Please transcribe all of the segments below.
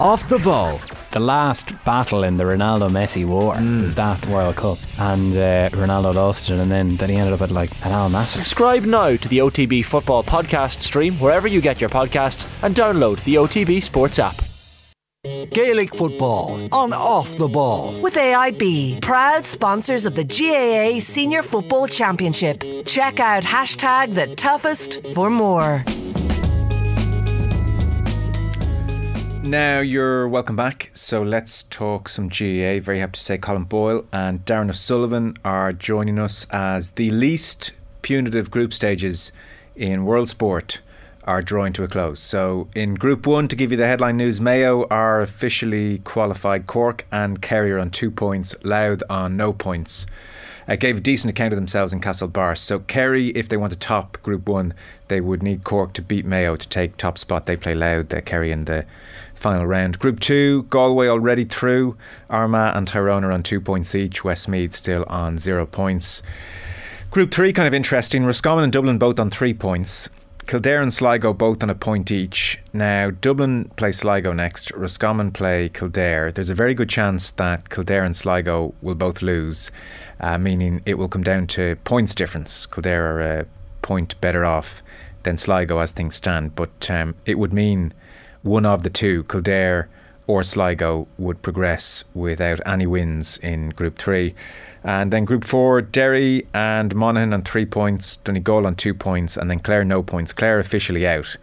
Off the ball. The last battle in the Ronaldo Messi war was that World Cup, and uh, Ronaldo lost it, and then, then he ended up at like an Al Nassr. Subscribe now to the OTB Football Podcast stream wherever you get your podcasts and download the OTB Sports app. Gaelic football on Off the Ball. With AIB, proud sponsors of the GAA Senior Football Championship. Check out hashtag the toughest for more. Now you're welcome back. So let's talk some GAA. Very happy to say Colm Boyle and Darran O'Sullivan are joining us as the least punitive group stages in world sport are drawing to a close. So in Group 1, to give you the headline news, Mayo are officially qualified. Cork and Kerry on two points, Louth on no points. Uh, gave a decent account of themselves in Castlebar. So Kerry, if they want to top Group 1, they would need Cork to beat Mayo to take top spot. They play Louth, uh, Kerry in the final round. Group 2, Galway already through. Armagh and Tyrone are on two points each. Westmeath still on zero points. Group 3, kind of interesting. Roscommon and Dublin both on three points. Kildare and Sligo both on a point each. Now, Dublin play Sligo next, Roscommon play Kildare. There's a very good chance that Kildare and Sligo will both lose, uh, meaning it will come down to points difference. Kildare are a point better off than Sligo as things stand, but um, it would mean one of the two, Kildare or Sligo, would progress without any wins in Group 3. And then Group 4, Derry and Monaghan on three points, Donegal on two points, and then Clare no points. Clare officially out.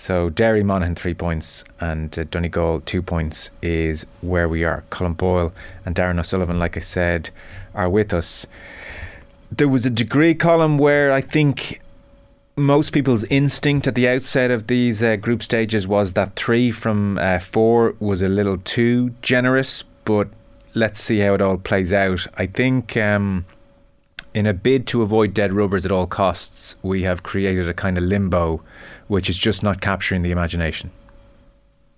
So Derry, Monaghan three points, and uh, Donegal two points is where we are. Colm Boyle and Darran O'Sullivan, like I said, are with us. There was a degree Colm where I think most people's instinct at the outset of these uh, group stages was that three from uh, four was a little too generous, but let's see how it all plays out. I think um, in a bid to avoid dead rubbers at all costs, we have created a kind of limbo, which is just not capturing the imagination.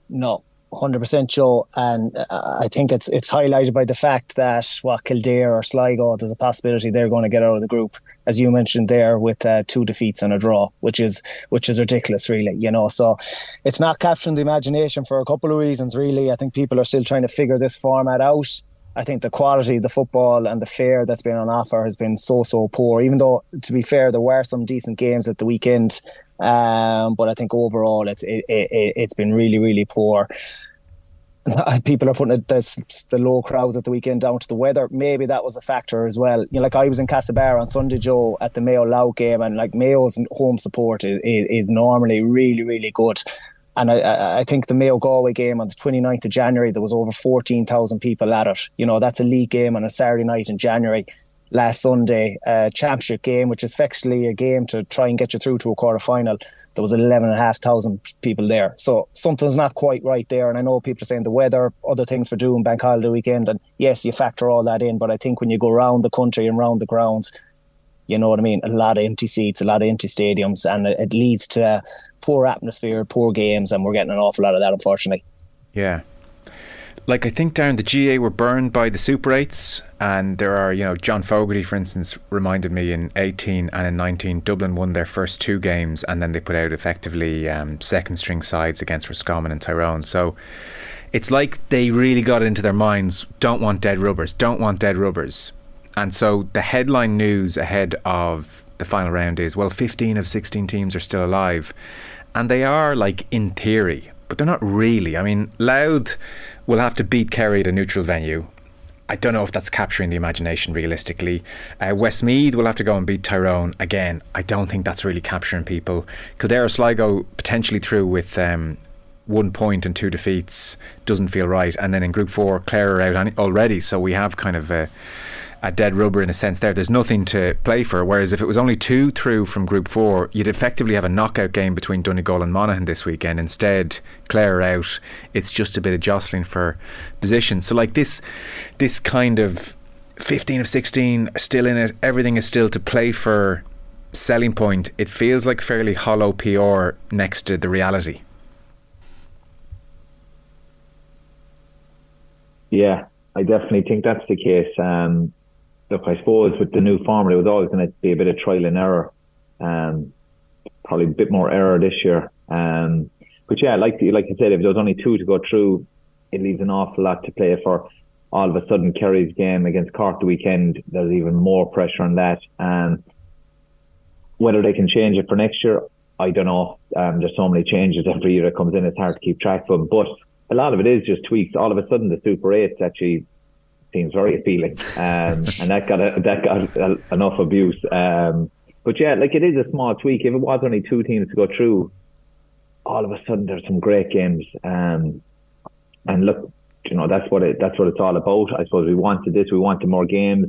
No, hundred percent, Joe. And uh, I think it's it's highlighted by the fact that what Kildare or Sligo, there's a possibility they're going to get out of the group, as you mentioned there, with uh, two defeats and a draw, which is which is ridiculous, really. You know, so it's not capturing the imagination for a couple of reasons, really. I think people are still trying to figure this format out. I think the quality of the football and the fare that's been on offer has been so so poor. Even though, to be fair, there were some decent games at the weekend, um, but I think overall it's it, it, it's been really really poor. People are putting the, the low crowds at the weekend down to the weather. Maybe that was a factor as well. You know, like I was in Castlebar on Sunday, Joe, at the Mayo Louth game, and like Mayo's home support is, is, is normally really really good. And I, I think the Mayo Galway game on the 29th of January, there was over 14,000 people at it. You know, that's a league game on a Saturday night in January. Last Sunday, uh, championship game, which is effectively a game to try and get you through to a quarter final. There was 11,500 people there. So something's not quite right there. And I know people are saying the weather, other things for doing bank holiday weekend. And yes, you factor all that in. But I think when you go around the country and around the grounds, you know what I mean? A lot of empty seats, a lot of empty stadiums, and it, it leads to poor atmosphere, poor games, and we're getting an awful lot of that, unfortunately. Yeah. Like I think down the GA were burned by the Super 8s, and there are, you know, John Fogarty, for instance, reminded me in 18 and in 19, Dublin won their first two games, and then they put out effectively um, second string sides against Roscommon and Tyrone. So it's like they really got into their minds don't want dead rubbers, don't want dead rubbers. And so the headline news ahead of the final round is well, 15 of 16 teams are still alive. And they are, like, in theory, but they're not really. I mean, Louth will have to beat Kerry at a neutral venue. I don't know if that's capturing the imagination realistically. Uh, Westmeath will have to go and beat Tyrone again. I don't think that's really capturing people. Kildare Sligo potentially through with um, one point and two defeats doesn't feel right. And then in Group Four, Clare are out already, so we have kind of a a dead rubber in a sense there. There's nothing to play for. Whereas if it was only two through from Group 4, you'd effectively have a knockout game between Donegal and Monaghan this weekend. Instead, Clare are out. It's just a bit of jostling for position. So, like this, this kind of 15 of 16 are still in it. Everything is still to play for selling point. It feels like fairly hollow PR next to the reality. Yeah, I definitely think that's the case. Um, look, I suppose with the new format, it was always going to be a bit of trial and error. Um, probably a bit more error this year. Um, but yeah, like like you said, if there's only two to go through, it leaves an awful lot to play for. All of a sudden, Kerry's game against Cork the weekend, there's even more pressure on that. And whether they can change it for next year, I don't know. Um, there's so many changes every year that comes in; it's hard to keep track of them. But a lot of it is just tweaks. All of a sudden, the Super Eight actually seems very appealing, um, and that got a, that got a, enough abuse. Um, but yeah, like it is a small tweak. If it was only two teams to go through, all of a sudden there's some great games. Um, and look, you know that's what it that's what it's all about. I suppose we wanted this, we wanted more games,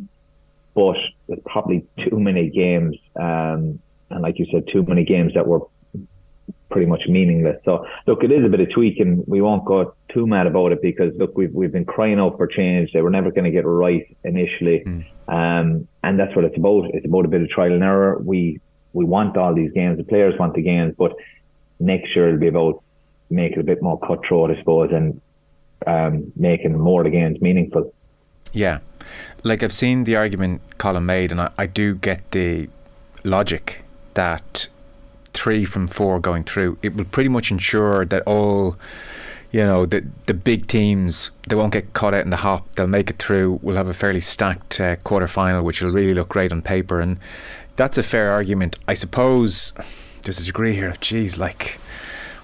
but there's probably too many games, um, and like you said, too many games that were pretty much meaningless. So look, it is a bit of tweaking. We won't go too mad about it because look, we've we've been crying out for change. They were never going to get it right initially, mm. um, and that's what it's about. It's about a bit of trial and error. We we want all these games. The players want the games, but next year it'll be about making it a bit more cutthroat, I suppose, and um, making more of the games meaningful. Yeah, like I've seen the argument Colm made, and I, I do get the logic that three from four going through, it will pretty much ensure that all, you know, the the big teams they won't get caught out in the hop. They'll make it through. We'll have a fairly stacked uh, quarter final, which will really look great on paper, and that's a fair argument. I suppose there's a degree here of geez, like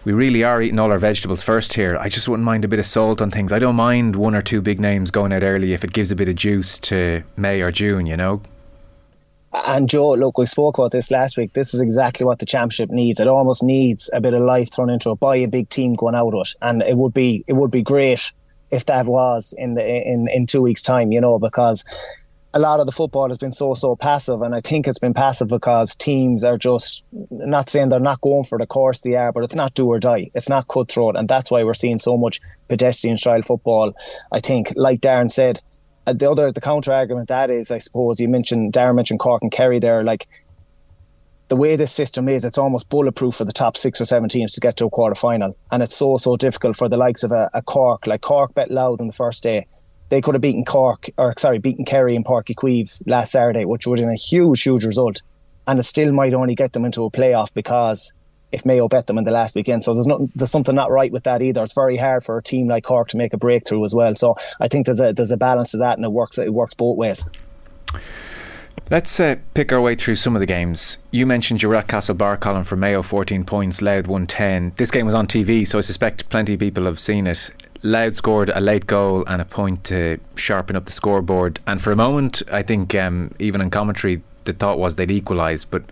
we really are eating all our vegetables first here. I just wouldn't mind a bit of salt on things. I don't mind one or two big names going out early if it gives a bit of juice to May or June, you know. And Joe, look, we spoke about this last week. This is exactly what the championship needs. It almost needs a bit of life thrown into it by a big team going out of it, and it would be it would be great if that was in the in in two weeks' time. You know, because a lot of the football has been so so passive, and I think it's been passive because teams are just not saying they're not going for the course they are, but it's not do or die. It's not cutthroat, and that's why we're seeing so much pedestrian style football. I think, like Darran said, uh, the other the counter argument that is, I suppose you mentioned Darran mentioned Cork and Kerry there, like the way this system is, it's almost bulletproof for the top six or seven teams to get to a quarter final, and it's so so difficult for the likes of a, a Cork, like Cork bet Louth on the first day. They could have beaten Cork, or sorry, beaten Kerry and Páirc Uí Chaoimh last Saturday, which would have been a huge, huge result, and it still might only get them into a playoff because if Mayo bet them in the last weekend. So there's not there's something not right with that either. It's very hard for a team like Cork to make a breakthrough as well. So I think there's a there's a balance to that, and it works it works both ways. Let's uh, pick our way through some of the games. You mentioned your at Castlebar Colm for Mayo, 14 points, Louth 110. This game was on TV, so I suspect plenty of people have seen it. Louth scored a late goal and a point to sharpen up the scoreboard. And for a moment, I think um, even in commentary, the thought was they'd equalise, but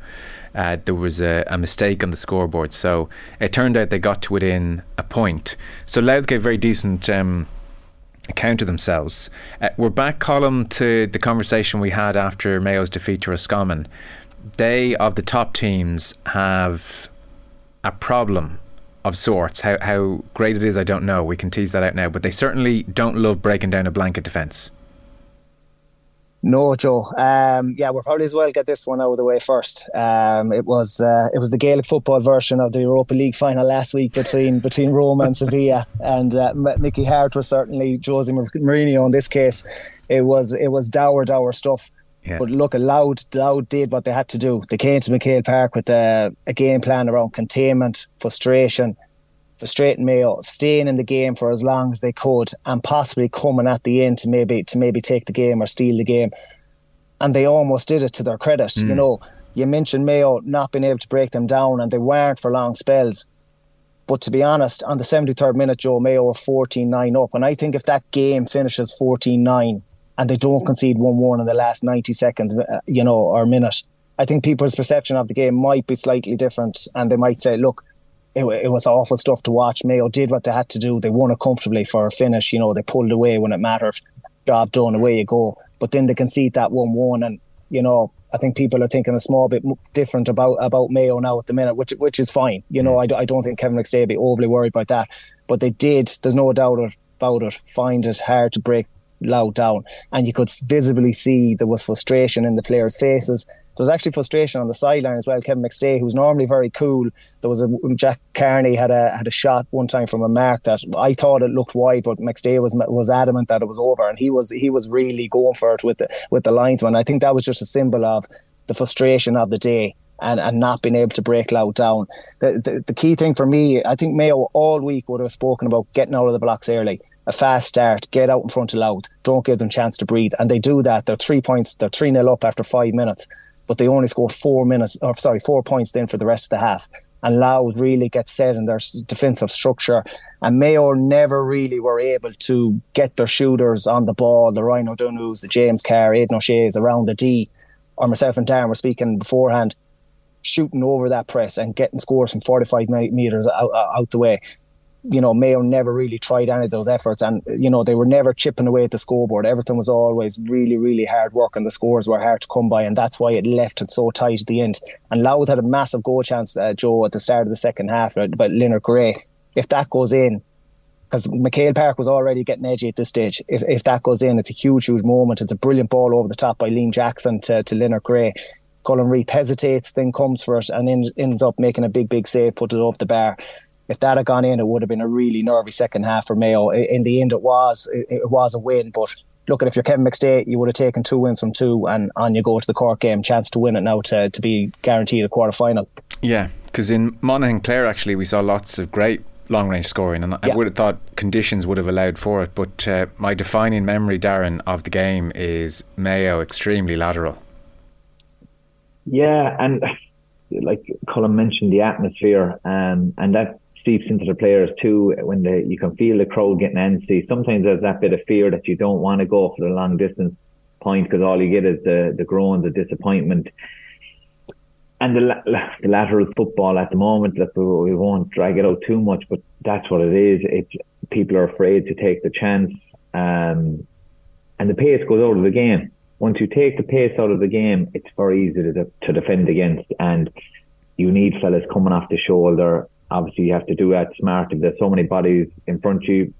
uh, there was a, a, mistake on the scoreboard. So it turned out they got to within a point. So Louth gave very decent um, account of themselves. Uh, we're back, Colm, to the conversation we had after Mayo's defeat to Roscommon. They, of the top teams, have a problem of sorts. How, how great it is, I don't know. We can tease that out now. But they certainly don't love breaking down a blanket defence. No, Joe. Um, yeah, we'll probably as well get this one out of the way first. Um, it was uh, it was the Gaelic football version of the Europa League final last week between between Roma and Sevilla, and uh, Mickey Harte was certainly José Mourinho in this case. It was it was dour dour stuff. Yeah. But look, Louth, Louth did what they had to do. They came to McHale Park with a, a game plan around containment, frustration, frustrating Mayo, staying in the game for as long as they could, and possibly coming at the end to maybe to maybe take the game or steal the game. And they almost did it to their credit. Mm. You know, you mentioned Mayo not being able to break them down, and they weren't for long spells. But to be honest, on the 73rd minute, Joe Mayo were 14 9 up. And I think if that game finishes 14 9 and they don't concede 1 1 in the last 90 seconds, uh, you know, or minute, I think people's perception of the game might be slightly different. And they might say, look, it, it, was awful stuff to watch. Mayo did what they had to do. They won it comfortably for a finish. You know, they pulled away when it mattered. Job done, away you go. But then they concede that one one, and you know, I think people are thinking a small bit different about about Mayo now at the minute, which which is fine. You know, I, I don't think Kevin McStay will be overly worried about that. But they did. There's no doubt about it. Find it hard to break Louth down, and you could visibly see there was frustration in the players' faces there was actually frustration on the sideline as well. Kevin McStay, who's normally very cool, there was a Jack Carney had a had a shot one time from a mark that I thought it looked wide, but McStay was was adamant that it was over, and he was he was really going for it with the with the linesman. I think that was just a symbol of the frustration of the day. and, and not being able to break Louth down. The, the, the key thing for me, I think Mayo all week would have spoken about getting out of the blocks early. A fast start, get out in front of Louth, don't give them chance to breathe. And they do that. They're three points, they're 3 nil up after five minutes, but they only score four minutes, or sorry, four points then for the rest of the half. And Louth really gets set in their defensive structure. And Mayo never really were able to get their shooters on the ball, the Ryan O'Donoghue's, the James Carr, Aidan O'Shea's around the D, or myself and Darran were speaking beforehand shooting over that press and getting scores from 45 meters out, out the way. You know, Mayo never really tried any of those efforts, and you know they were never chipping away at the scoreboard. Everything was always really, really hard work, and the scores were hard to come by, and that's why it left it so tight at the end. And Louth had a massive goal chance, uh, Joe, at the start of the second half, uh, but Leonard Grey. If that goes in, because McHale Park was already getting edgy at this stage. If, if that goes in, it's a huge, huge moment. It's a brilliant ball over the top by Liam Jackson to, to Leonard Grey. Colm Reape hesitates, then comes for it, and then ends up making a big, big save, put it off the bar. If that had gone in, it would have been a really nervy second half for Mayo. In the end, it was it, it was a win, but look at if you're Kevin McStay, you would have taken two wins from two, and on you go to the Cork game, chance to win it now to, to be guaranteed a quarter final. Yeah, because in Monaghan Clare, actually, we saw lots of great long range scoring, and yeah. I would have thought conditions would have allowed for it. But uh, my defining memory, Darran, of the game is Mayo extremely lateral. Yeah, and like Colm mentioned, the atmosphere, um, and that seeps into the players too. When the, you can feel the crowd getting antsy, sometimes there's that bit of fear that you don't want to go for the long distance point because all you get is the the groans, the disappointment, and the, the lateral football at the moment. That we won't drag it out too much, but that's what it is. It's people are afraid to take the chance, um, and the pace goes out of the game once you take the pace out of the game, it's very easy to, to defend against. And you need fellas coming off the shoulder. Obviously, you have to do that smart. If there's so many bodies in front of you,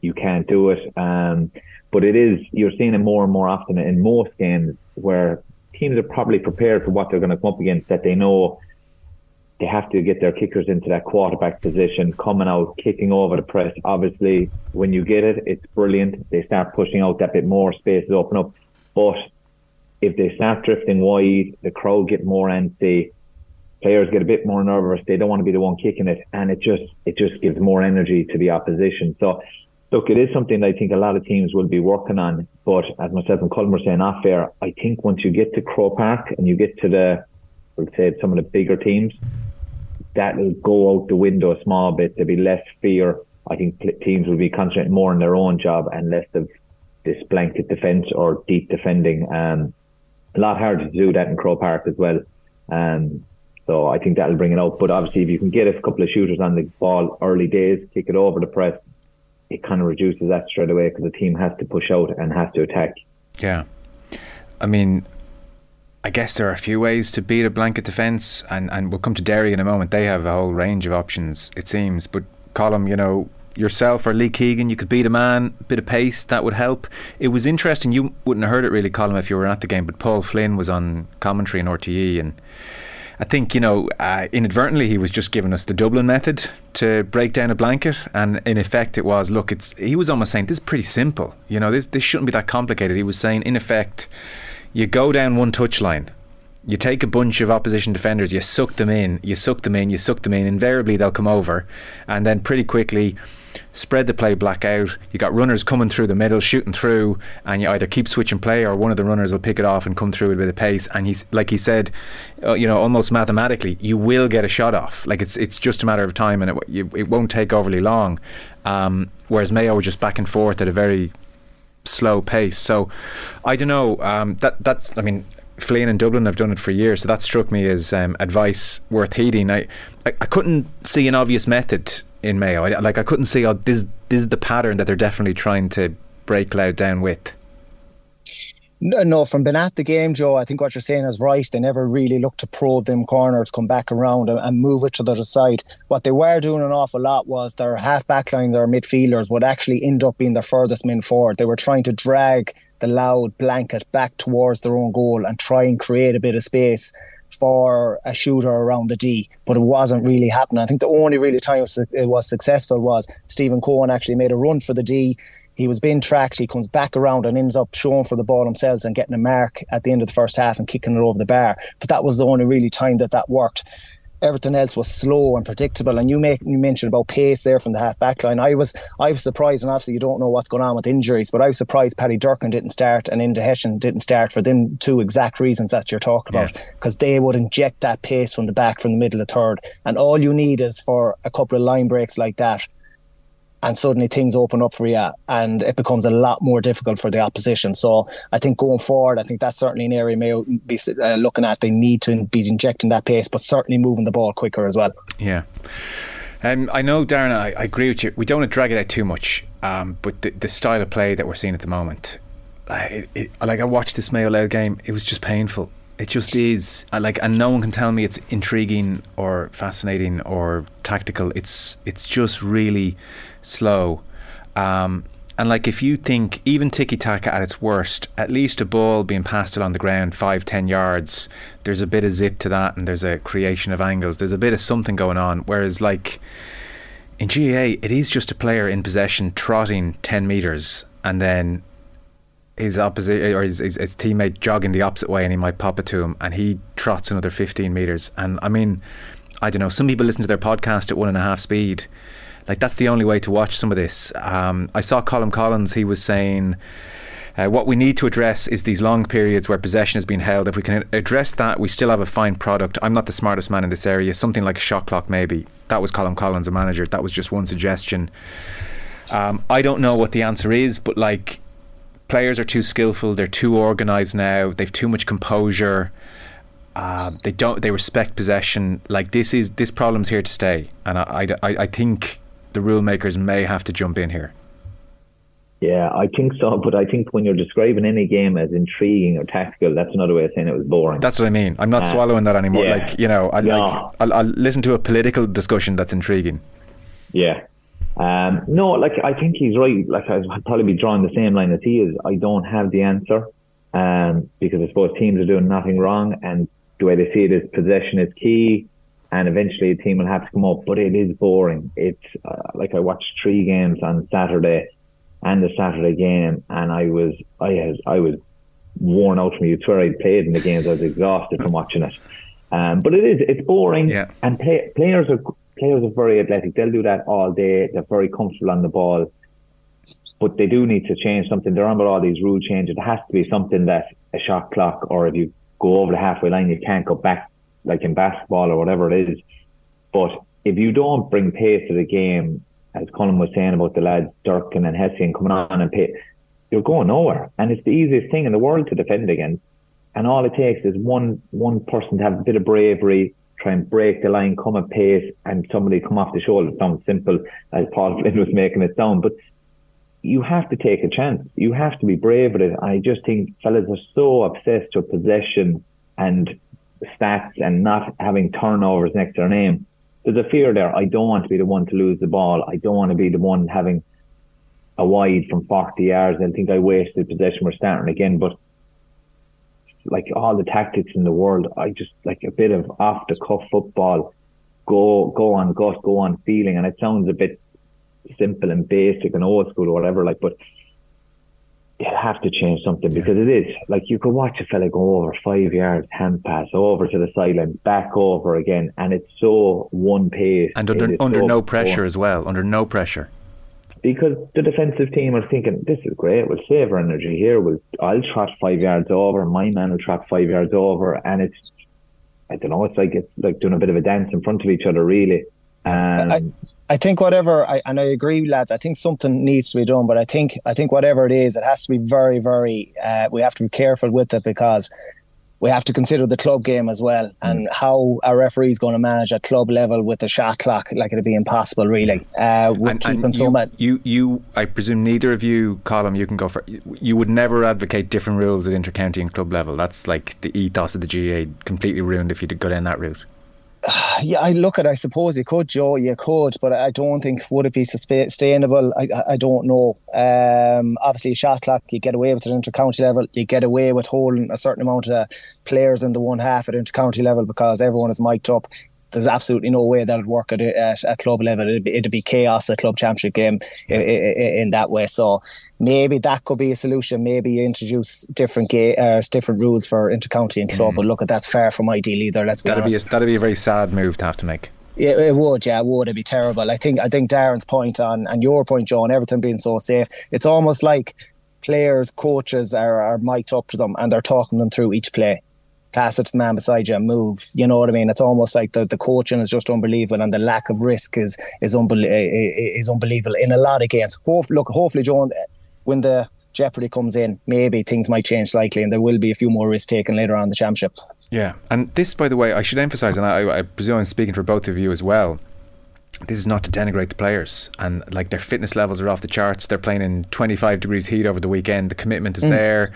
you can't do it. Um, but it is, you're seeing it more and more often in most games where teams are probably prepared for what they're going to come up against, that they know they have to get their kickers into that quarterback position, coming out, kicking over the press. Obviously, when you get it, it's brilliant. They start pushing out that bit more, space spaces open up. But if they start drifting wide, the crowd get more antsy. Players get a bit more nervous. They don't want to be the one kicking it, and it just it just gives more energy to the opposition. So, look, it is something that I think a lot of teams will be working on. But as myself and Colm were saying off air, I think once you get to Croke Park and you get to the, let's say some of the bigger teams, that'll go out the window a small bit. There'll be less fear. I think teams will be concentrating more on their own job and less of this blanket defence or deep defending. Um, a lot harder to do that in Croke Park as well. Um, so I think that'll bring it out. But obviously, if you can get a couple of shooters on the ball early days, kick it over the press, it kind of reduces that straight away because the team has to push out and has to attack. Yeah. I mean, I guess there are a few ways to beat a blanket defence, and, and we'll come to Derry in a moment. They have a whole range of options, it seems. But Colm, you know, yourself or Lee Keegan, you could beat a man, a bit of pace, that would help. It was interesting, you wouldn't have heard it really, Colm, if you were at the game, but Paul Flynn was on commentary in RTE and I think, you know, uh, inadvertently he was just giving us the Dublin method to break down a blanket. And in effect, it was look, it's he was almost saying this is pretty simple. You know, this, this shouldn't be that complicated. He was saying, in effect, you go down one touch line you take a bunch of opposition defenders, you suck them in, you suck them in, you suck them in. Invariably, they'll come over, and then pretty quickly spread the play black out. You got runners coming through the middle, shooting through, and you either keep switching play or one of the runners will pick it off and come through with a bit of pace. And he's like he said, uh, you know, almost mathematically, you will get a shot off. Like it's it's just a matter of time, and it you, it won't take overly long. Um, whereas Mayo were just back and forth at a very slow pace. So I don't know. Um, that that's I mean Flynn and Dublin have done it for years, so that struck me as um, advice worth heeding. I, I, I couldn't see an obvious method in Mayo. I, like I couldn't see oh, this this is the pattern that they're definitely trying to break Louth down with. No, from being at the game, Joe, I think what you're saying is right. They never really looked to probe them corners, come back around and, and move it to the other side. What they were doing an awful lot was their half back line, their midfielders would actually end up being the furthest men forward. They were trying to drag the Louth blanket back towards their own goal and try and create a bit of space for a shooter around the D, but it wasn't really happening. I think the only really time it was successful was Stephen Coen actually made a run for the D he was being tracked. He comes back around and ends up showing for the ball himself and getting a mark at the end of the first half and kicking it over the bar. But that was the only really time that that worked everything else was slow and predictable. And you make you mentioned about pace there from the half back line. I was I was surprised, and obviously you don't know what's going on with injuries, but I was surprised Paddy Durcan didn't start and Enda Hession didn't start for them two exact reasons that you're talking about. Because yeah. they would inject that pace from the back from the middle of third. And all you need is for a couple of line breaks like that and suddenly things open up for you and it becomes a lot more difficult for the opposition. So I think going forward, I think that's certainly an area may be uh, looking at. They need to be injecting that pace, but certainly moving the ball quicker as well. Yeah. Um, I know, Darran, I, I, agree with you. We don't want to drag it out too much, um, but the, the, style of play that we're seeing at the moment, it, it, like I watched this Mayo Louth game, it was just painful. It just is. I like, and no one can tell me it's intriguing or fascinating or tactical. It's it's just really slow. Um, and like if you think even tiki taka at its worst, at least a ball being passed along the ground five, ten yards, there's a bit of zip to that and there's a creation of angles. There's a bit of something going on. Whereas like in GAA, it is just a player in possession trotting ten meters and then his opposite or his, his, his teammate jogging the opposite way and he might pop it to him and he trots another fifteen meters. And I mean, I don't know. Some people listen to their podcast at one and a half speed like that's the only way to watch some of this. Um, I saw Colm Collins. He was saying. Uh, what we need to address is these long periods where possession has been held. If we can address that, we still have a fine product. I'm not the smartest man in this area. Something like a shot clock, maybe. That was Colm Collins, a manager. That was just one suggestion. Um, I don't know what the answer is, but like players are too skillful. They're too organised now. They've too much composure. Uh, they don't. They respect possession. Like this is this problem's here to stay, and I, I, I think the rule makers may have to jump in here. Yeah, I think so. But I think when you're describing any game as intriguing or tactical, that's another way of saying it was boring. That's what I mean. I'm not uh, swallowing that anymore. Yeah. Like you know, I, yeah. like, I'll, I'll, listen to a political discussion that's intriguing. Yeah. Um, no, like I think he's right. Like I'd probably be drawing the same line as he is. I don't have the answer um, because I suppose teams are doing nothing wrong, and the way they see it is possession is key and eventually a team will have to come up. But it is boring. It's uh, like I watched three games on Saturday and the Saturday game, and I was I was I was worn out from you. It's where I played in the games. I was exhausted from watching it. Um, but it is it's boring, yeah. and play, players are players are very athletic. They'll do that all day. They're very comfortable on the ball. But they do need to change something. They're on about all these rule changes. It has to be something that a shot clock, or if you go over the halfway line, you can't go back like in basketball or whatever it is. But if you don't bring pace to the game, as Colm was saying about the lads Durcan and Hession coming on and pay, you're going nowhere. And it's the easiest thing in the world to defend against. And all it takes is one one person to have a bit of bravery, try and break the line, come at pace, and somebody come off the shoulder. It sounds simple as Paul Flynn was making it sound, but you have to take a chance. You have to be brave with it. I just think fellas are so obsessed with possession and stats and not having turnovers next to their name, there's a fear there. I don't want to be the one to lose the ball. I don't want to be the one having a wide from 40 yards and think I wasted possession. We're starting again. But like all the tactics in the world, I just like a bit of off the cuff football. Go, go on gut, go on feeling. And it sounds a bit simple and basic and old school or whatever. Like, but you have to change something because it is like you could watch a fella go over five yards, hand pass over to the sideline, back over again, and it's so one pace and under under so no pressure as well. Under no pressure. Because the defensive team are thinking, this is great. We'll save our energy here. We'll, I'll trot five yards over. My man will trot five yards over, and it's, I don't know. It's like it's like doing a bit of a dance in front of each other, really. Um, I, I think whatever, I, and I agree, lads. I think something needs to be done, but I think I think whatever it is, it has to be very, very. Uh, we have to be careful with it because we have to consider the club game as well and mm. how a referee is going to manage at club level with the shot clock. Like it'd be impossible, really. Uh, with and, keeping and so much. You, you, I presume neither of you, Colm, you can go for. You would never advocate different rules at intercounty and club level. That's like the ethos of the GA completely ruined if you did go down that route. yeah, I look at. I suppose you could, Joe. You could, but I don't think would it be sustainable. I, I don't know. Um, obviously, a shot clock. You get away with it at intercounty level. You get away with holding a certain amount of players in the one half at intercounty level because everyone is mic'd up. There's absolutely no way that would work at, at, at club level. It'd be, it'd be, chaos at club championship game in, in, that way. So maybe that could be a solution. Maybe you introduce different ga- uh, different rules for intercounty and club. Mm. But look, at that's far from ideal either. Let's be that'd honest. Be a, that'd be a very sad move to have to make. It, it, would, yeah, it would. It'd be terrible. I think I think Darran's point on and your point, John, everything being so safe. It's almost like players, coaches are, are mic'd up to them and they're talking them through each play pass it to the man beside you and move. You know what I mean? It's almost like the, the coaching is just unbelievable and the lack of risk is is, unbel- is unbelievable in a lot of games. Hope, look, hopefully, John, when the jeopardy comes in, maybe things might change slightly and there will be a few more risks taken later on in the championship. Yeah, and this, by the way, I should emphasise, and I, I presume I'm speaking for both of you as well. This is not to denigrate the players, and like their fitness levels are off the charts. They're playing in 25 degrees heat over the weekend. The commitment is mm. there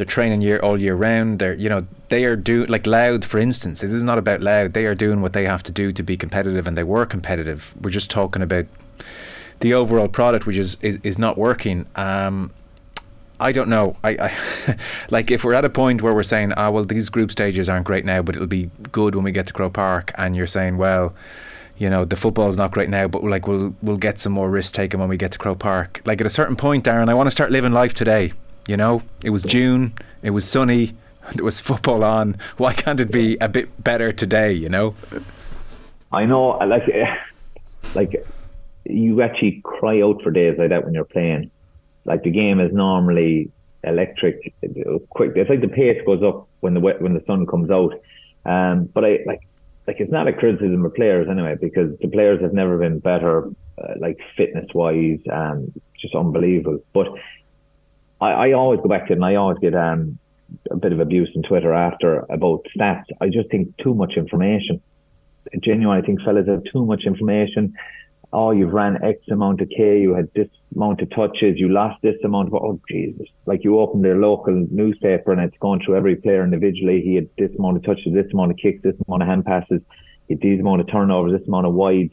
they're training year all year round. They're you know they are doing like Louth for instance. This is not about Louth. They are doing what they have to do to be competitive, and they were competitive. We're just talking about the overall product, which is is, is not working. Um, I don't know. I, I like if we're at a point where we're saying, ah, well, these group stages aren't great now, but it'll be good when we get to Croke Park, and you're saying, well, you know, the football's not great now, but like we'll we'll get some more risk taken when we get to Croke Park. Like at a certain point, Darran, I want to start living life today. You know, it was June, it was sunny, there was football on. Why can't it be a bit better today? You know. I know, like, like you actually cry out for days like that when you're playing. Like the game is normally electric, quick. It's like the pace goes up when the when the sun comes out. Um, but I like like it's not a criticism of players anyway because the players have never been better, uh, like fitness wise, and just unbelievable. But I, I always go back to it and I always get um, a bit of abuse on Twitter after about stats. I just think too much information. Genuinely, I think fellas have too much information. Oh, you've ran X amount of K, you had this amount of touches, you lost this amount of, oh, Jesus. Like you open their local newspaper and it's going through every player individually. He had this amount of touches, this amount of kicks, this amount of hand passes, he had these amount of turnovers, this amount of wides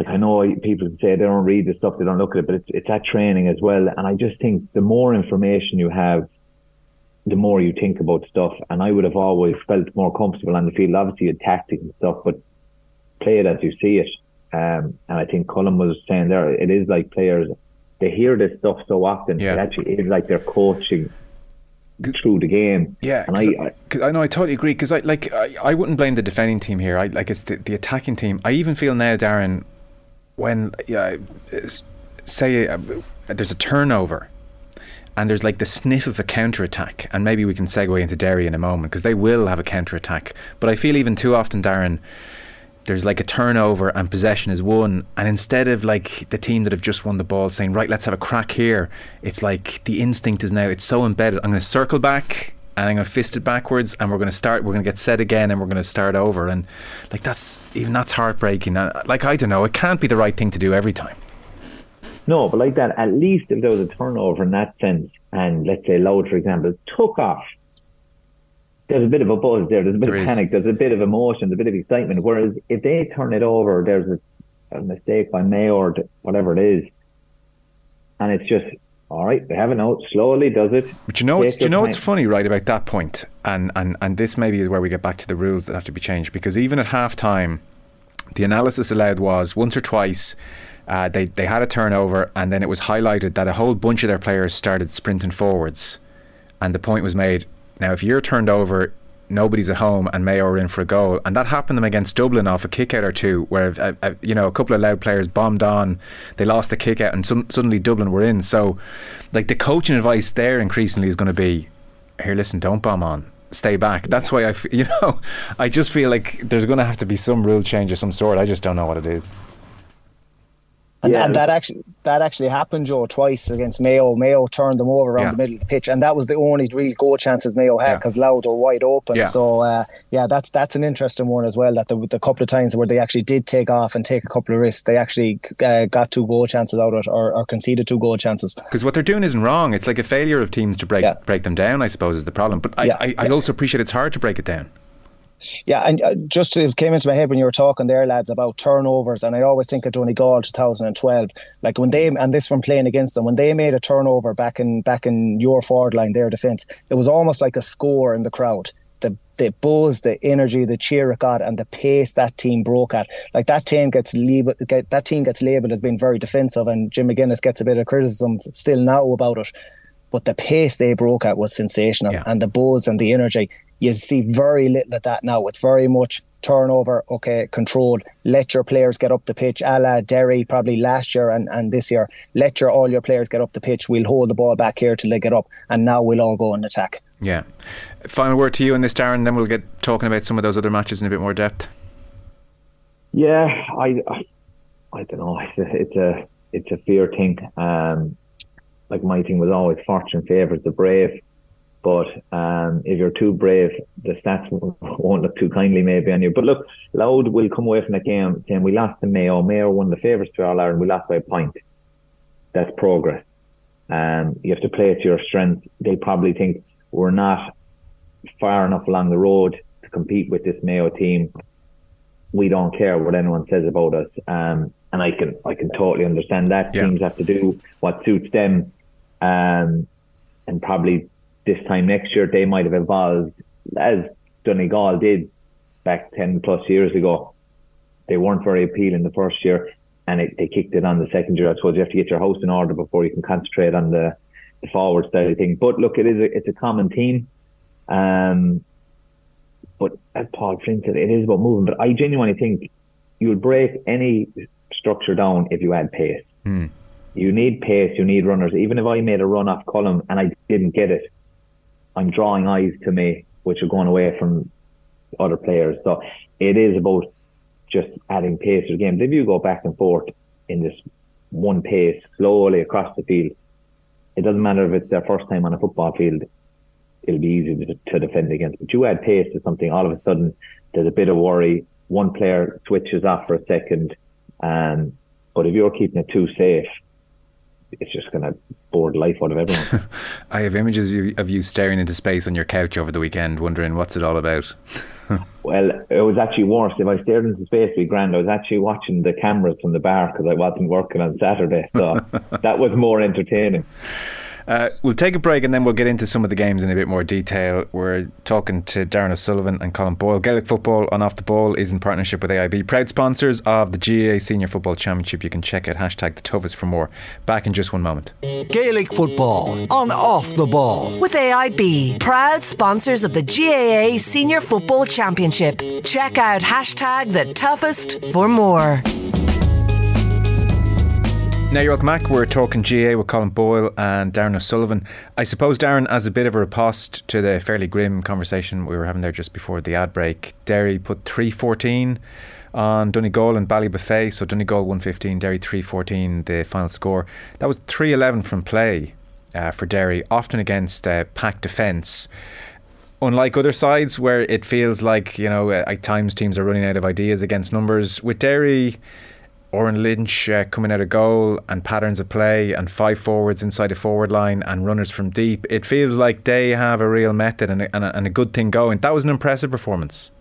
like I know people say they don't read the stuff, they don't look at it, but it's it's at training as well. And I just think the more information you have, the more you think about stuff. And I would have always felt more comfortable on the field. Obviously, you tactics and stuff, but play it as you see it. Um, and I think Colm was saying there, it is like players they hear this stuff so often. Yeah. It actually is like they're coaching through the game. Yeah, and I, I, I know I totally agree because I like I, I wouldn't blame the defending team here. I like it's the, the attacking team. I even feel now, Darran, when say uh, there's a turnover and there's like the sniff of a counter attack, and maybe we can segue into Derry in a moment because they will have a counter attack. But I feel even too often, Darran, there's like a turnover and possession is won, and instead of like the team that have just won the ball saying, right, let's have a crack here, it's like the instinct is now it's so embedded. I'm going to circle back and I'm going to fist it backwards, and we're going to start. We're going to get set again, and we're going to start over. And like that's even that's heartbreaking. Like I don't know, it can't be the right thing to do every time. No, but like that, at least if there was a turnover in that sense, and let's say Louth, for example, took off. There's a bit of a buzz there. There's a bit there of is. panic. There's a bit of emotion. There's a bit of excitement. Whereas if they turn it over, there's a, a mistake by Mayo or whatever it is, and it's just all right, they have a note. Slowly does it. But you know, what's, you know what's funny, right, about that point, and and and this maybe is where we get back to the rules that have to be changed because even at half time, the analysis allowed was once or twice. Uh, they they had a turnover, and then it was highlighted that a whole bunch of their players started sprinting forwards, and the point was made. Now, if you're turned over, nobody's at home and Mayo are in for a goal. And that happened to them against Dublin off a kick out or two, where uh, uh, you know a couple of Louth players bombed on, they lost the kick out, and some, suddenly Dublin were in. So, like the coaching advice there increasingly is going to be, here, listen, don't bomb on. Stay back. That's why I, f- you know, I just feel like there's going to have to be some rule change of some sort. I just don't know what it is. And, yeah. and, that actually that actually happened, Joe, twice against Mayo. Mayo turned them over around yeah. the middle of the pitch, and that was the only real goal chances Mayo had because yeah. Louth were wide open. So uh, yeah, that's that's an interesting one as well. That the, the couple of times where they actually did take off and take a couple of risks, they actually uh, got two goal chances out of it or, or conceded two goal chances. Because what they're doing isn't wrong. It's like a failure of teams to break break them down. I suppose is the problem. But I, I, I also appreciate it's hard to break it down. Yeah, and uh, just it came into my head when you were talking there, lads, about turnovers, and I always think of Donegal 2012. Like when they and this from playing against them, when they made a turnover back in back in your forward line, their defence, it was almost like a score in the crowd. the the buzz, the energy, the cheer it got, and the pace that team broke at. Like that team gets labeled, get, that team gets labelled as being very defensive, and Jim McGuinness gets a bit of criticism still now about it. But the pace they broke at was sensational, Yeah. and the buzz and the energy. You see very little of that now. It's very much turnover, okay, control. Let your players get up the pitch, a la Derry probably last year and, and this year. Let your all your players get up the pitch. We'll hold the ball back here till they get up, and now we'll all go and attack. Yeah. Final word to you on this, Darran. Then we'll get talking about some of those other matches in a bit more depth. Yeah, I, I, I don't know. It's a, it's a, it's a fear thing. Um, like my thing was always fortune favours the brave, but um, if you're too brave, the stats won't look too kindly maybe on you. But look, Louth will come away from that game saying we lost to Mayo. Mayo won the favourites to All Ireland. We lost by a point. That's progress. Um, you have to play to your strength. They probably think we're not far enough along the road to compete with this Mayo team we don't care what anyone says about us. Um, and I can I can totally understand that. Yeah. Teams have to do what suits them. Um, and probably this time next year they might have evolved as Donegal did back ten plus years ago. They weren't very appealing the first year and it, they kicked it on the second year. I suppose you have to get your house in order before you can concentrate on the, the forward style thing. But look, it is a, it's a common team. Um, but as Paul Flynn said, it is about moving. But I genuinely think you would break any structure down if you add pace. You need pace, you need runners. Even if I made a run off Colm and I didn't get it, I'm drawing eyes to me, which are going away from other players. So it is about just adding pace to the game. If you go back and forth in this one pace slowly across the field, it doesn't matter if it's their first time on a football field, it'll be easy to, to defend against. But you add pace to something, all of a sudden there's a bit of worry. One player switches off for a second, um, but if you're keeping it too safe, it's just going to bore the life out of everyone. I have images of you, of you staring into space on your couch over the weekend, wondering what's it all about. well, it was actually worse. If I stared into space, it'd be grand. I was actually watching the cameras from the bar because I wasn't working on Saturday, so that was more entertaining. Uh, we'll take a break and then we'll get into some of the games in a bit more detail. We're talking to Darran O'Sullivan and Colm Boyle. Gaelic Football on Off the Ball is in partnership with AIB, proud sponsors of the GAA Senior Football Championship. You can check out hashtag the toughest for more. Back in just one moment. Gaelic football on off the ball. With AIB, proud sponsors of the GAA Senior Football Championship. Check out hashtag the toughest for more. Now you're welcome back. We're talking GA with Colm Boyle and Darran O'Sullivan. I suppose Darran, as a bit of a riposte to the fairly grim conversation we were having there just before the ad break, Derry put three fourteen on Donegal and Ballybofey. So Donegal one fifteen, Derry three fourteen. The final score that was three eleven from play uh, for Derry, often against uh, packed defence. Unlike other sides where it feels like you know at times teams are running out of ideas against numbers, with Derry. Odhrán Lynch uh, coming out of goal and patterns of play and five forwards inside the forward line and runners from deep. It feels like they have a real method and a, and a, and a good thing going. That was an impressive performance.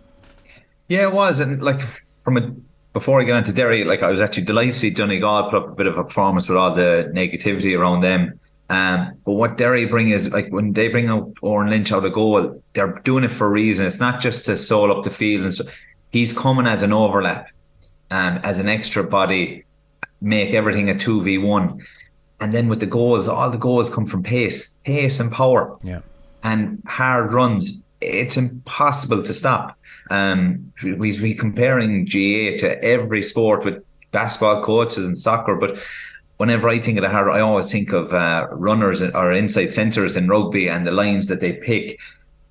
Yeah, it was, and like from a before I get into Derry, like I was actually delighted to see Donegal put up a bit of a performance with all the negativity around them. Um, but what Derry bring is like when they bring out Odhrán Lynch out of goal, they're doing it for a reason. It's not just to soul up the field, and so he's coming as an overlap, um, as an extra body, make everything a two v one, and then with the goals, all the goals come from pace, pace and power Yeah. and hard runs, it's impossible to stop. Um, we we comparing GA to every sport with basketball coaches and soccer, but whenever I think of the hard, I always think of uh, runners or inside centers in rugby and the lines that they pick.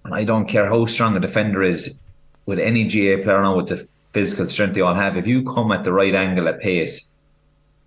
And I don't care how strong a defender is with any GA player now with the physical strength they all have. If you come at the right angle at pace,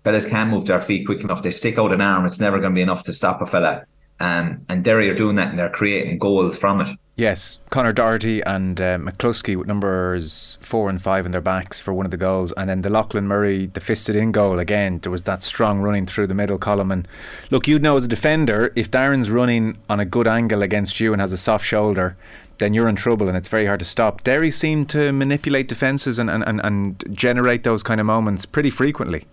fellas can move their feet quick enough. They stick out an arm, it's never going to be enough to stop a fella. Um, and Derry are doing that and they're creating goals from it. Yes, Conor Doherty and uh, McCluskey with numbers four and five in their backs for one of the goals, and then the Lachlan Murray, the fisted in goal again. There was that strong running through the middle Colm, and look, you'd know as a defender if Darran's running on a good angle against you and has a soft shoulder, then you're in trouble, and it's very hard to stop. Derry seemed to manipulate defences and, and, and, and generate those kind of moments pretty frequently.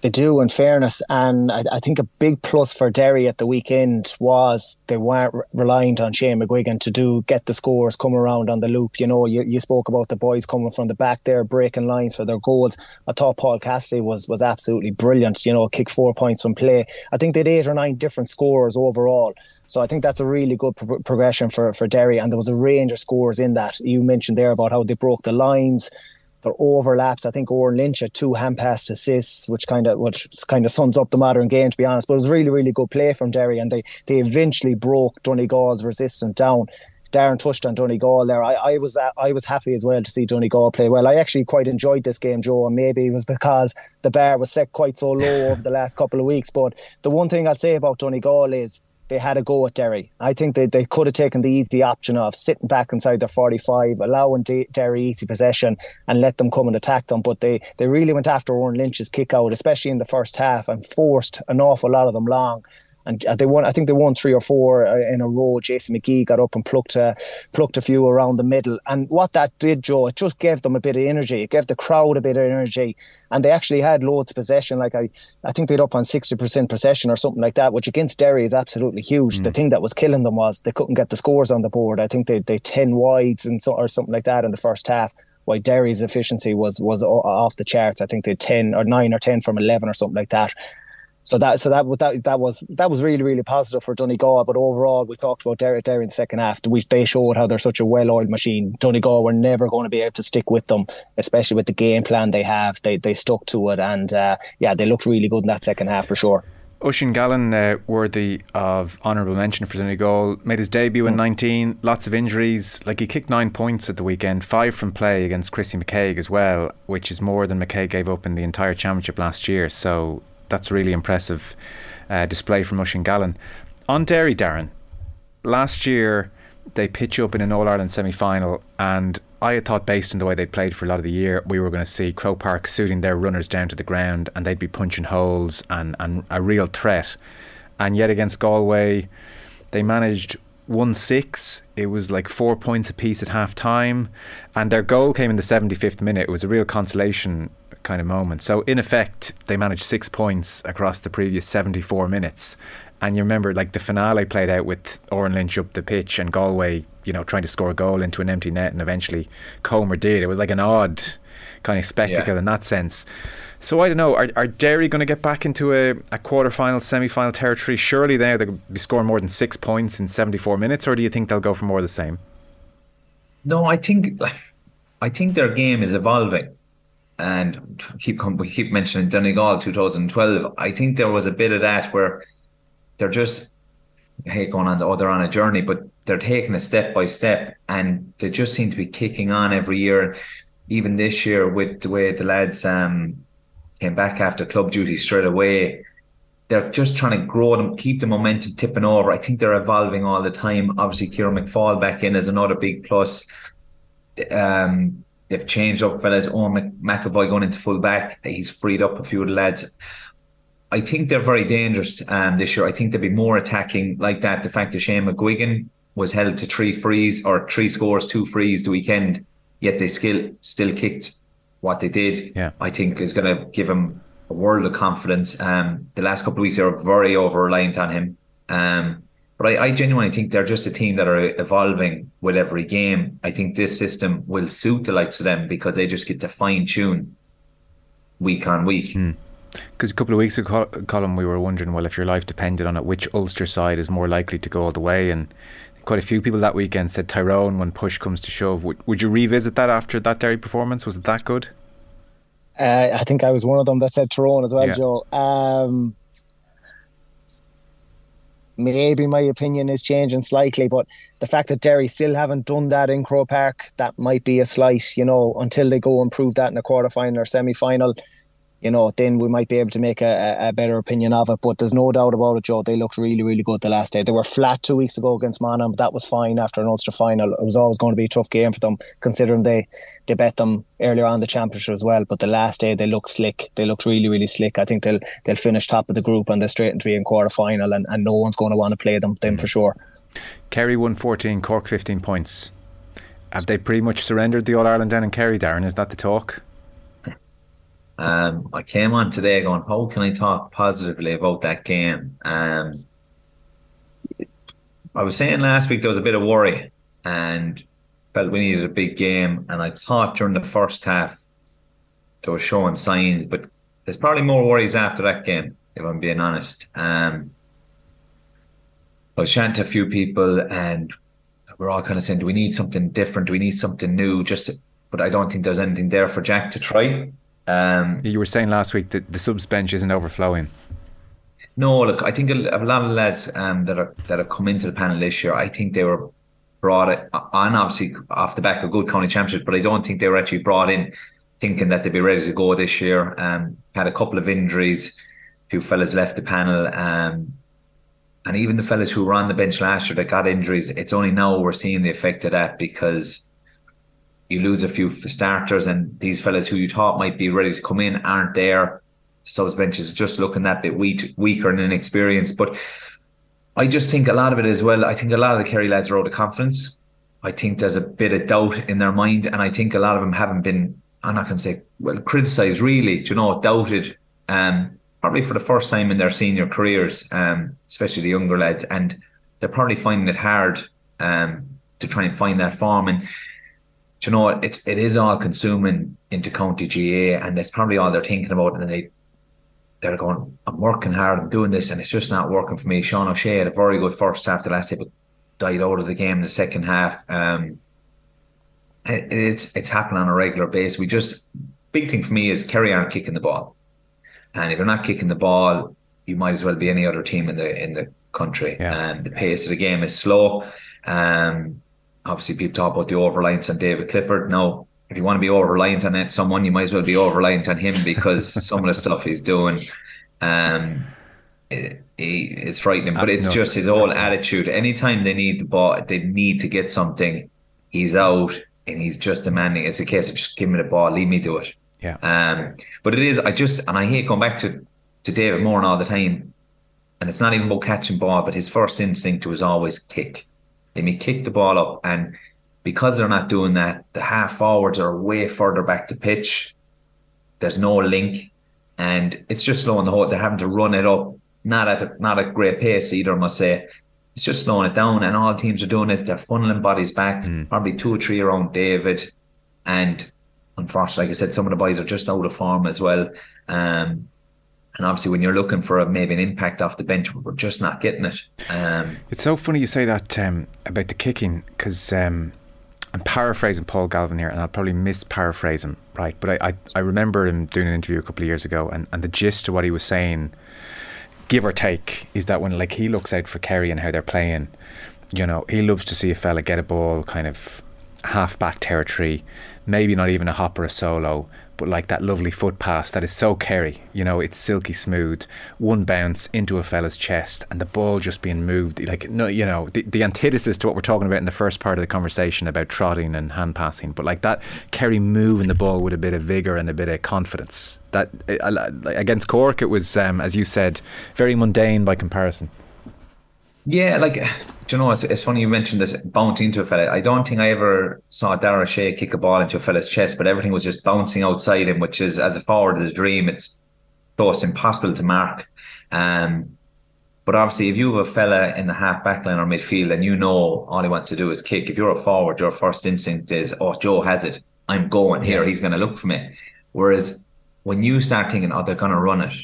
They do, in fairness, and I, I, think a big plus for Derry at the weekend was they weren't re- reliant on Shane McGuigan to do get the scores come around on the loop. You know, you, you spoke about the boys coming from the back there, breaking lines for their goals. I thought Paul Cassidy was was absolutely brilliant. You know, kick four points from play. I think they had eight or nine different scorers overall. So I think that's a really good pro- progression for for Derry, and there was a range of scores in that. You mentioned there about how they broke the lines their overlaps. I think Odhrán Lynch had two hand pass assists, which kind of which kind of sums up the modern game to be honest. But it was really really good play from Derry, and they they eventually broke Donegal's resistance down. Darren touched on Donegal there. I, I was I was happy as well to see Donegal play well. I actually quite enjoyed this game, Joe, and maybe it was because the bar was set quite so low over the last couple of weeks. But the one thing I'd say about Donegal is they had a go at Derry. I think they, they could have taken the easy option of sitting back inside their 45, allowing D- Derry easy possession and let them come and attack them. But they, they really went after Odhrán Lynch's kick out, especially in the first half, and forced an awful lot of them long and uh, they won. I think they won three or four uh, in a row. Jason McGee got up and plucked a plucked a few around the middle, and what that did, Joe, it just gave them a bit of energy. It gave the crowd a bit of energy, and they actually had loads of possession. Like I, I think they'd up on sixty percent possession or something like that, which against Derry is absolutely huge. Mm. The thing that was killing them was they couldn't get the scores on the board. I think they they ten wides and so or something like that in the first half. Why Derry's efficiency was was off the charts. I think they ten or nine or ten from eleven or something like that. So that so that that that was that was really really positive for Donegal. But overall, we talked about Derry, Derry in the second half. We, they showed how they're such a well-oiled machine. Donegal were never going to be able to stick with them, especially with the game plan they have. They they stuck to it, and uh, yeah, they looked really good in that second half for sure. Oisín Gallen, uh, worthy of honourable mention for Donegal, made his debut in mm. 19. Lots of injuries. Like he kicked nine points at the weekend, five from play against Chrissy McKaigue as well, which is more than McKaigue gave up in the entire championship last year. So that's a really impressive uh, display from Oisín Gallen. On Derry, Darran, last year they pitch up in an All Ireland semi final, and I had thought, based on the way they played for a lot of the year, we were going to see Croke Park suiting their runners down to the ground and they'd be punching holes and, and a real threat. And yet against Galway, they managed 1 6. It was like four points apiece at half time. And their goal came in the 75th minute. It was a real consolation kind of moment. So in effect, they managed six points across the previous 74 minutes. And you remember, like the finale played out with Odhrán Lynch up the pitch and Galway, you know, trying to score a goal into an empty net, and eventually Comer did. It was like an odd kind of spectacle yeah. in that sense. So I don't know. Are, are Derry going to get back into a, a quarter final, semi final territory? Surely they they'll be scoring more than six points in 74 minutes, or do you think they'll go for more of the same? No, I think I think their game is evolving and keep we keep mentioning Donegal 2012. I think there was a bit of that where they're just hey going on oh they're on a journey, but they're taking it step by step, and they just seem to be kicking on every year. Even this year, with the way the lads um, came back after club duty straight away, they're just trying to grow them, keep the momentum tipping over. I think they're evolving all the time. Obviously, Ciaran McFaul back in is another big plus. Um, They've changed up fellas. Eoin McEvoy going into full back. He's freed up a few of the lads. I think they're very dangerous um, this year. I think they'll be more attacking like that. The fact that Shane McGuigan was held to three frees or three scores, two frees the weekend, yet they still still kicked what they did. Yeah. I think is going to give him a world of confidence. Um, the last couple of weeks they were very over reliant on him. Um, but I, I, genuinely think they're just a team that are evolving with every game. I think this system will suit the likes of them because they just get to fine tune week on week. Because hmm. a couple of weeks ago, Colm, we were wondering, well, if your life depended on it, which Ulster side is more likely to go all the way? And quite a few people that weekend said Tyrone when push comes to shove. Would, would you revisit that after that Derry performance? Was it that good? Uh, I think I was one of them that said Tyrone as well, yeah. Joe. Um, maybe my opinion is changing slightly, but the fact that Derry still haven't done that in Croke Park, that might be a slight, you know, until they go and prove that in a quarter final or semi final you know, then we might be able to make a, a, better opinion of it. But there's no doubt about it, Joe. They looked really, really good the last day. They were flat two weeks ago against Monaghan, but that was fine after an Ulster final. It was always going to be a tough game for them, considering they they bet them earlier on the championship as well. But the last day they looked slick. They looked really, really slick. I think they'll they'll finish top of the group and they're straight into being quarter final, and, and no one's going to want to play them them for mm. sure. Kerry won 14, Cork 15 points. Have they pretty much surrendered the All Ireland down in Kerry, Darran? Is that the talk? Um, I came on today going, how can I talk positively about that game? Um, I was saying last week there was a bit of worry and felt we needed a big game. And I thought during the first half they were showing signs, but there's probably more worries after that game, if I'm being honest. Um, I was chatting to a few people and we're all kind of saying, do we need something different? Do we need something new? Just, but I don't think there's anything there for Jack to try. Um, you were saying last week that the subs bench isn't overflowing. No, look, I think a, a lot of lads um, that are that have come into the panel this year, I think they were brought on obviously off the back of good county championships, but I don't think they were actually brought in thinking that they'd be ready to go this year. Um, had a couple of injuries, a few fellas left the panel, um, and even the fellas who were on the bench last year that got injuries. It's only now we're seeing the effect of that because you lose a few starters, and these fellas who you thought might be ready to come in aren't there. The subs bench is just looking that bit weak, weaker and inexperienced, but I just think a lot of it as well. I think a lot of the Kerry lads are out of confidence. I think there's a bit of doubt in their mind, and I think a lot of them haven't been. I'm not going to say well criticised really. you know, doubted. Um, probably for the first time in their senior careers, um, especially the younger lads, and they're probably finding it hard um, to try and find that form. And you know, it's it is all consuming into county GAA, and it's probably all they're thinking about. And they they're going, I'm working hard, I'm doing this, and it's just not working for me. Sean O'Shea had a very good first half the last day, but died out of the game in the second half. Um, it, it's it's happening on a regular basis. We just big thing for me is Kerry aren't kicking the ball, and if you're not kicking the ball, you might as well be any other team in the in the country. Yeah. Um, the pace of the game is slow. Um, obviously, people talk about the over reliance on David Clifford. Now, if you want to be over reliant on it, someone, you might as well be over reliant on him because some of the stuff he's doing, um, it, it, it's frightening. That's but it's nuts. just his whole That's attitude. Nuts. Anytime they need the ball, they need to get something. He's out and he's just demanding. It's a case of just give me the ball, leave me do it. Yeah. Um, but it is. I just and I hate going back to to David Moran all the time, and it's not even about catching ball, but his first instinct was always kick. Let may kick the ball up and because they're not doing that, the half forwards are way further back to pitch. There's no link, and it's just slowing the whole. They're having to run it up, not at a, not at great pace either. I must say, it's just slowing it down. And all teams are doing is they're funneling bodies back, mm. probably two or three around David, and unfortunately, like I said, some of the boys are just out of form as well. Um, and obviously, when you're looking for a, maybe an impact off the bench, we're just not getting it. Um, it's so funny you say that um, about the kicking because um, I'm paraphrasing Paul Galvin here, and I'll probably misparaphrase him, right? But I, I, I, remember him doing an interview a couple of years ago, and, and the gist of what he was saying, give or take, is that when like he looks out for Kerry and how they're playing, you know, he loves to see a fella get a ball kind of half back territory, maybe not even a hop or a solo, but like that lovely foot pass that is so Kerry. You know, it's silky smooth, one bounce into a fella's chest, and the ball just being moved. Like no, you know, the, the antithesis to what we're talking about in the first part of the conversation about trotting and hand passing. But like that, Kerry moving the ball with a bit of vigor and a bit of confidence. That against Cork, it was, um, as you said, very mundane by comparison. Yeah, like do you know, it's, it's funny you mentioned that bouncing into a fella. I don't think I ever saw Dara Shea kick a ball into a fella's chest, but everything was just bouncing outside him, which is as a forward his dream. It's close impossible to mark. Um, but obviously, if you have a fella in the half back line or midfield and you know all he wants to do is kick, if you're a forward, your first instinct is, oh, Joe has it. I'm going here. Yes. He's going to look for me. Whereas when you start thinking, oh, they're going to run it,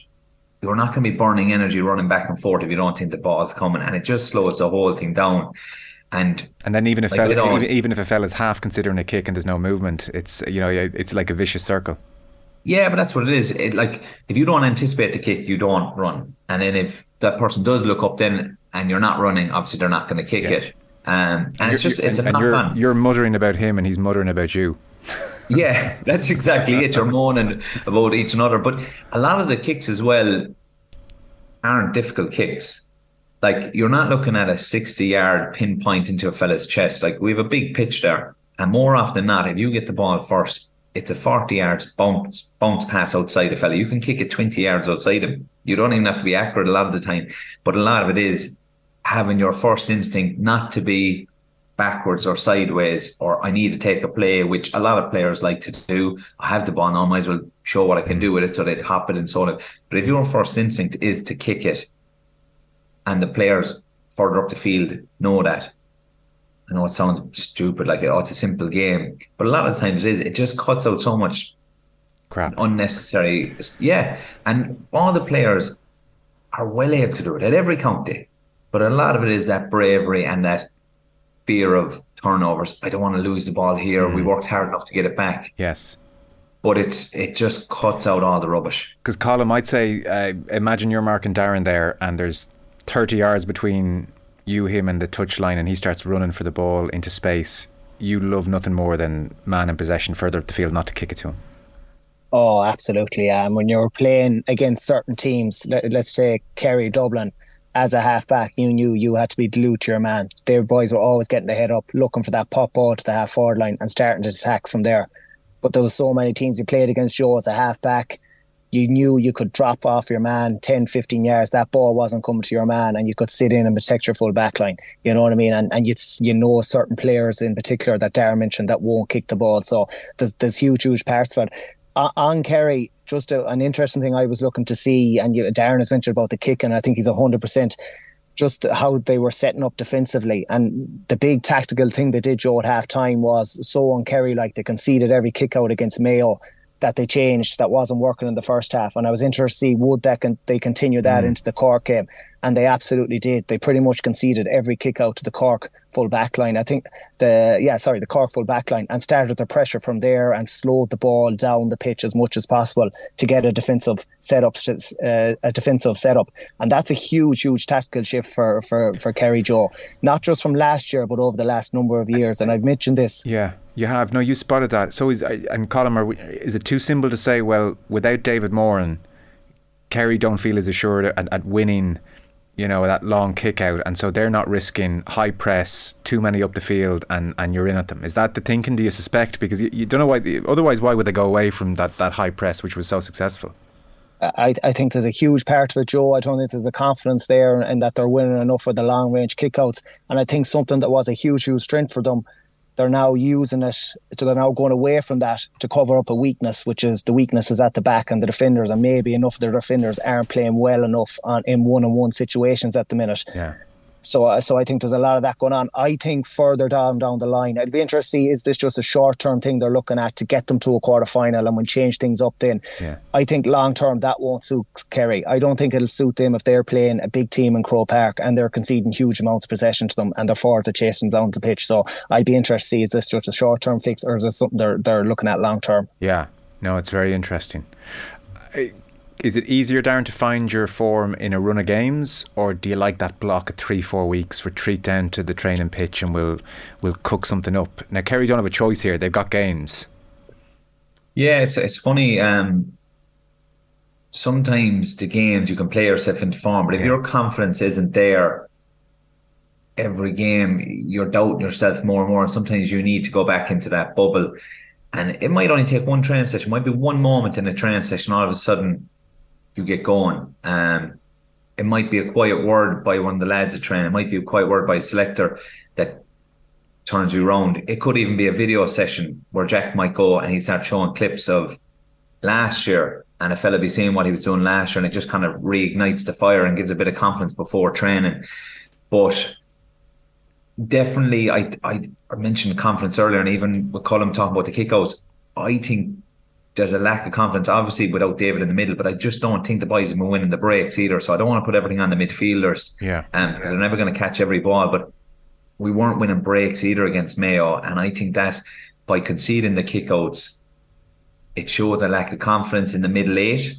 you're not going to be burning energy running back and forth if you don't think the ball's coming, and it just slows the whole thing down. And and then even if like fella, even, even if a fella's half considering a kick and there's no movement, it's you know it's like a vicious circle. Yeah, but that's what it is. It, like if you don't anticipate the kick, you don't run, and then if that person does look up, then and you're not running, obviously they're not going to kick yeah. it. Um, and, and it's just it's and, a and you're, fun. You're muttering about him, and he's muttering about you. yeah, that's exactly it. You're moaning about each another. But a lot of the kicks as well aren't difficult kicks. Like you're not looking at a 60 yard pinpoint into a fella's chest. Like we have a big pitch there. And more often than not, if you get the ball first, it's a 40 yards bounce, bounce pass outside a fella. You can kick it 20 yards outside him. You don't even have to be accurate a lot of the time. But a lot of it is having your first instinct not to be backwards or sideways, or I need to take a play, which a lot of players like to do. I have the ball now, I might as well show what I can do with it so they'd hop it and so on. But if your first instinct is to kick it and the players further up the field know that, I know it sounds stupid, like oh, it's a simple game, but a lot of times it is. It just cuts out so much crap, unnecessary. Yeah, and all the players are well able to do it at every county, but a lot of it is that bravery and that fear of turnovers. I don't want to lose the ball here. Mm. We worked hard enough to get it back. Yes. But it's it just cuts out all the rubbish. Because Colm might say, uh, imagine you're marking Darran there, and there's 30 yards between you, him, and the touchline, and he starts running for the ball into space, you love nothing more than man in possession further up the field, not to kick it to him. Oh, absolutely. And um, when you're playing against certain teams, let, us say Kerry, Dublin, as a halfback, you knew you had to be glued to your man. Their boys were always getting the head up, looking for that pop ball to the half forward line and starting to attack from there. But there was so many teams you played against Joe as a halfback you knew you could drop off your man 10, 15 yards. That ball wasn't coming to your man, and you could sit in and protect your full back line. You know what I mean? And and you you know certain players in particular that Darren mentioned that won't kick the ball. So there's there's huge huge parts of it. On Kerry, just a, an interesting thing I was looking to see, and you, Darran has mentioned about the kick, and I think he's hundred percent. Just how they were setting up defensively, and the big tactical thing they did, Joe, at half time was so on Kerry, like they conceded every kick out against Mayo that they changed that wasn't working in the first half. And I was interested to see would that can they continue that mm. into the Cork game and they absolutely did. They pretty much conceded every kick out to the Cork full back line. I think the yeah, sorry, the Cork full back line and started the pressure from there and slowed the ball down the pitch as much as possible to get a defensive setup, uh, a defensive setup, and that's a huge, huge tactical shift for for for Kerry Joe, not just from last year but over the last number of years. And I've mentioned this. Yeah. You have no, you spotted that. So is and Colm, is it too simple to say? Well, without David Moran, Kerry don't feel as assured at, at winning you know, that long kick out. And so they're not risking high press, too many up the field, and, and you're in at them. Is that the thinking, do you suspect? Because you, you don't know why, otherwise, why would they go away from that, that high press, which was so successful? I, I think there's a huge part of it, Joe. I don't think there's a confidence there and that they're winning enough for the long range kickouts. And I think something that was a huge, huge strength for them they're now using it, so they're now going away from that to cover up a weakness, which is the weakness is at the back and the defenders, and maybe enough of the defenders aren't playing well enough on in one-on-one situations at the minute. Yeah. So, uh, so I think there's a lot of that going on. I think further down down the line, I'd be interested to see is this just a short term thing they're looking at to get them to a quarter final and when change things up. Then, yeah. I think long term that won't suit Kerry. I don't think it'll suit them if they're playing a big team in Croke Park and they're conceding huge amounts of possession to them and they're forward to chasing down the pitch. So, I'd be interested to see is this just a short term fix or is this something they're they're looking at long term? Yeah, no, it's very interesting. I, is it easier, Darran, to find your form in a run of games, or do you like that block of three, four weeks? Retreat down to the training pitch, and we'll we'll cook something up. Now, Kerry don't have a choice here; they've got games. Yeah, it's it's funny. Um, sometimes the games you can play yourself into form, but if yeah. your confidence isn't there, every game you're doubting yourself more and more, and sometimes you need to go back into that bubble. And it might only take one training session, it might be one moment in a training session, all of a sudden you get going. Um, it might be a quiet word by one of the lads at training. It might be a quiet word by a selector that turns you around. It could even be a video session where Jack might go and he start showing clips of last year and a fella be seeing what he was doing last year and it just kind of reignites the fire and gives a bit of confidence before training. But definitely I I mentioned confidence earlier and even with Colm talking about the kickouts, I think there's a lack of confidence, obviously, without David in the middle. But I just don't think the boys be winning the breaks either. So I don't want to put everything on the midfielders. Yeah. Um, because they're never going to catch every ball. But we weren't winning breaks either against Mayo. And I think that by conceding the kickouts, it shows a lack of confidence in the middle eight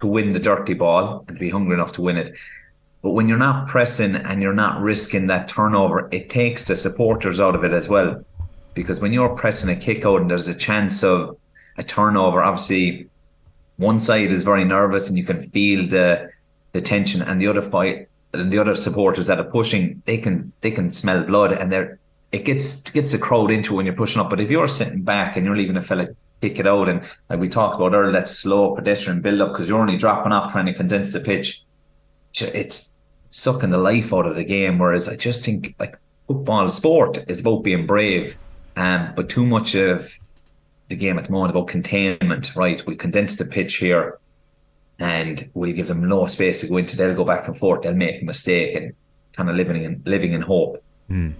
to win the dirty ball and to be hungry enough to win it. But when you're not pressing and you're not risking that turnover, it takes the supporters out of it as well. Because when you're pressing a kick out and there's a chance of a turnover. Obviously, one side is very nervous and you can feel the the tension, and the other fight and the other supporters that are pushing, they can they can smell blood, and they're it gets gets the crowd into when you're pushing up. But if you're sitting back and you're leaving a fella kick it out, and like we talked about earlier, that slow pedestrian build up because you're only dropping off trying to condense the pitch. It's sucking the life out of the game. Whereas I just think like football sport is about being brave, um, but too much of the game at the moment about containment. Right, we'll condense the pitch here, and we'll give them no space to go into. They'll go back and forth. They'll make a mistake and kind of living in living in hope. Mm.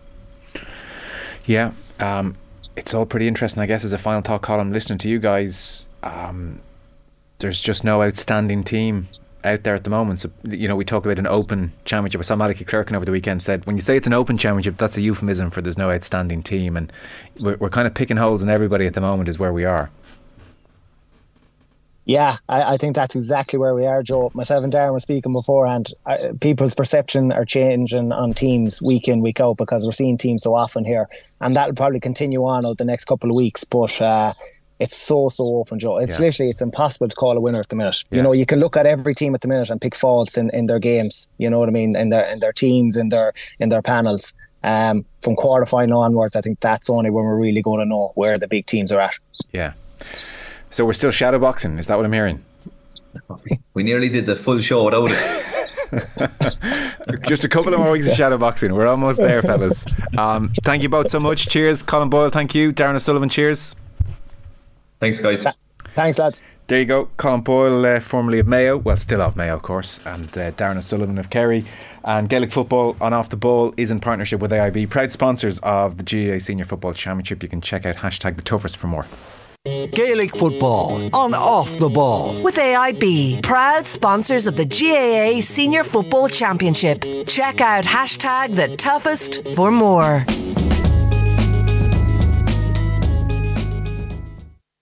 Yeah, um, it's all pretty interesting. I guess as a final thought Colm, listening to you guys, um, there's just no outstanding team out there at the moment. So you know, we talk about an open championship. I saw Malachy Clerkin over the weekend said when you say it's an open championship, that's a euphemism for there's no outstanding team, and we're, we're kind of picking holes in everybody at the moment. Is where we are. Yeah, I, I, think that's exactly where we are, Joe. Myself and Darran were speaking beforehand. I, people's perception are changing on teams week in, week out because we're seeing teams so often here, and that'll probably continue on over the next couple of weeks. But uh, it's so so open, Joe. It's yeah. literally it's impossible to call a winner at the minute. Yeah. You know, you can look at every team at the minute and pick faults in, in their games. You know what I mean? In their in their teams, in their in their panels. Um, from quarter final onwards, I think that's only when we're really going to know where the big teams are at. Yeah. So we're still shadow boxing. Is that what I'm hearing? We nearly did the full show without it. Just a couple of more weeks of shadow boxing. We're almost there, fellas. Um, thank you both so much. Cheers, Colm Boyle. Thank you, Darran O'Sullivan. Cheers. Thanks, guys. Thanks, lads. There you go. Colm Boyle, uh, formerly of Mayo, well, still of Mayo, of course, and uh, Darran O'Sullivan of Kerry. And Gaelic Football on Off the Ball is in partnership with AIB, proud sponsors of the GAA Senior Football Championship. You can check out hashtag the toughest for more. Gaelic football on off the ball. With AIB, proud sponsors of the GAA Senior Football Championship. Check out hashtag the toughest for more.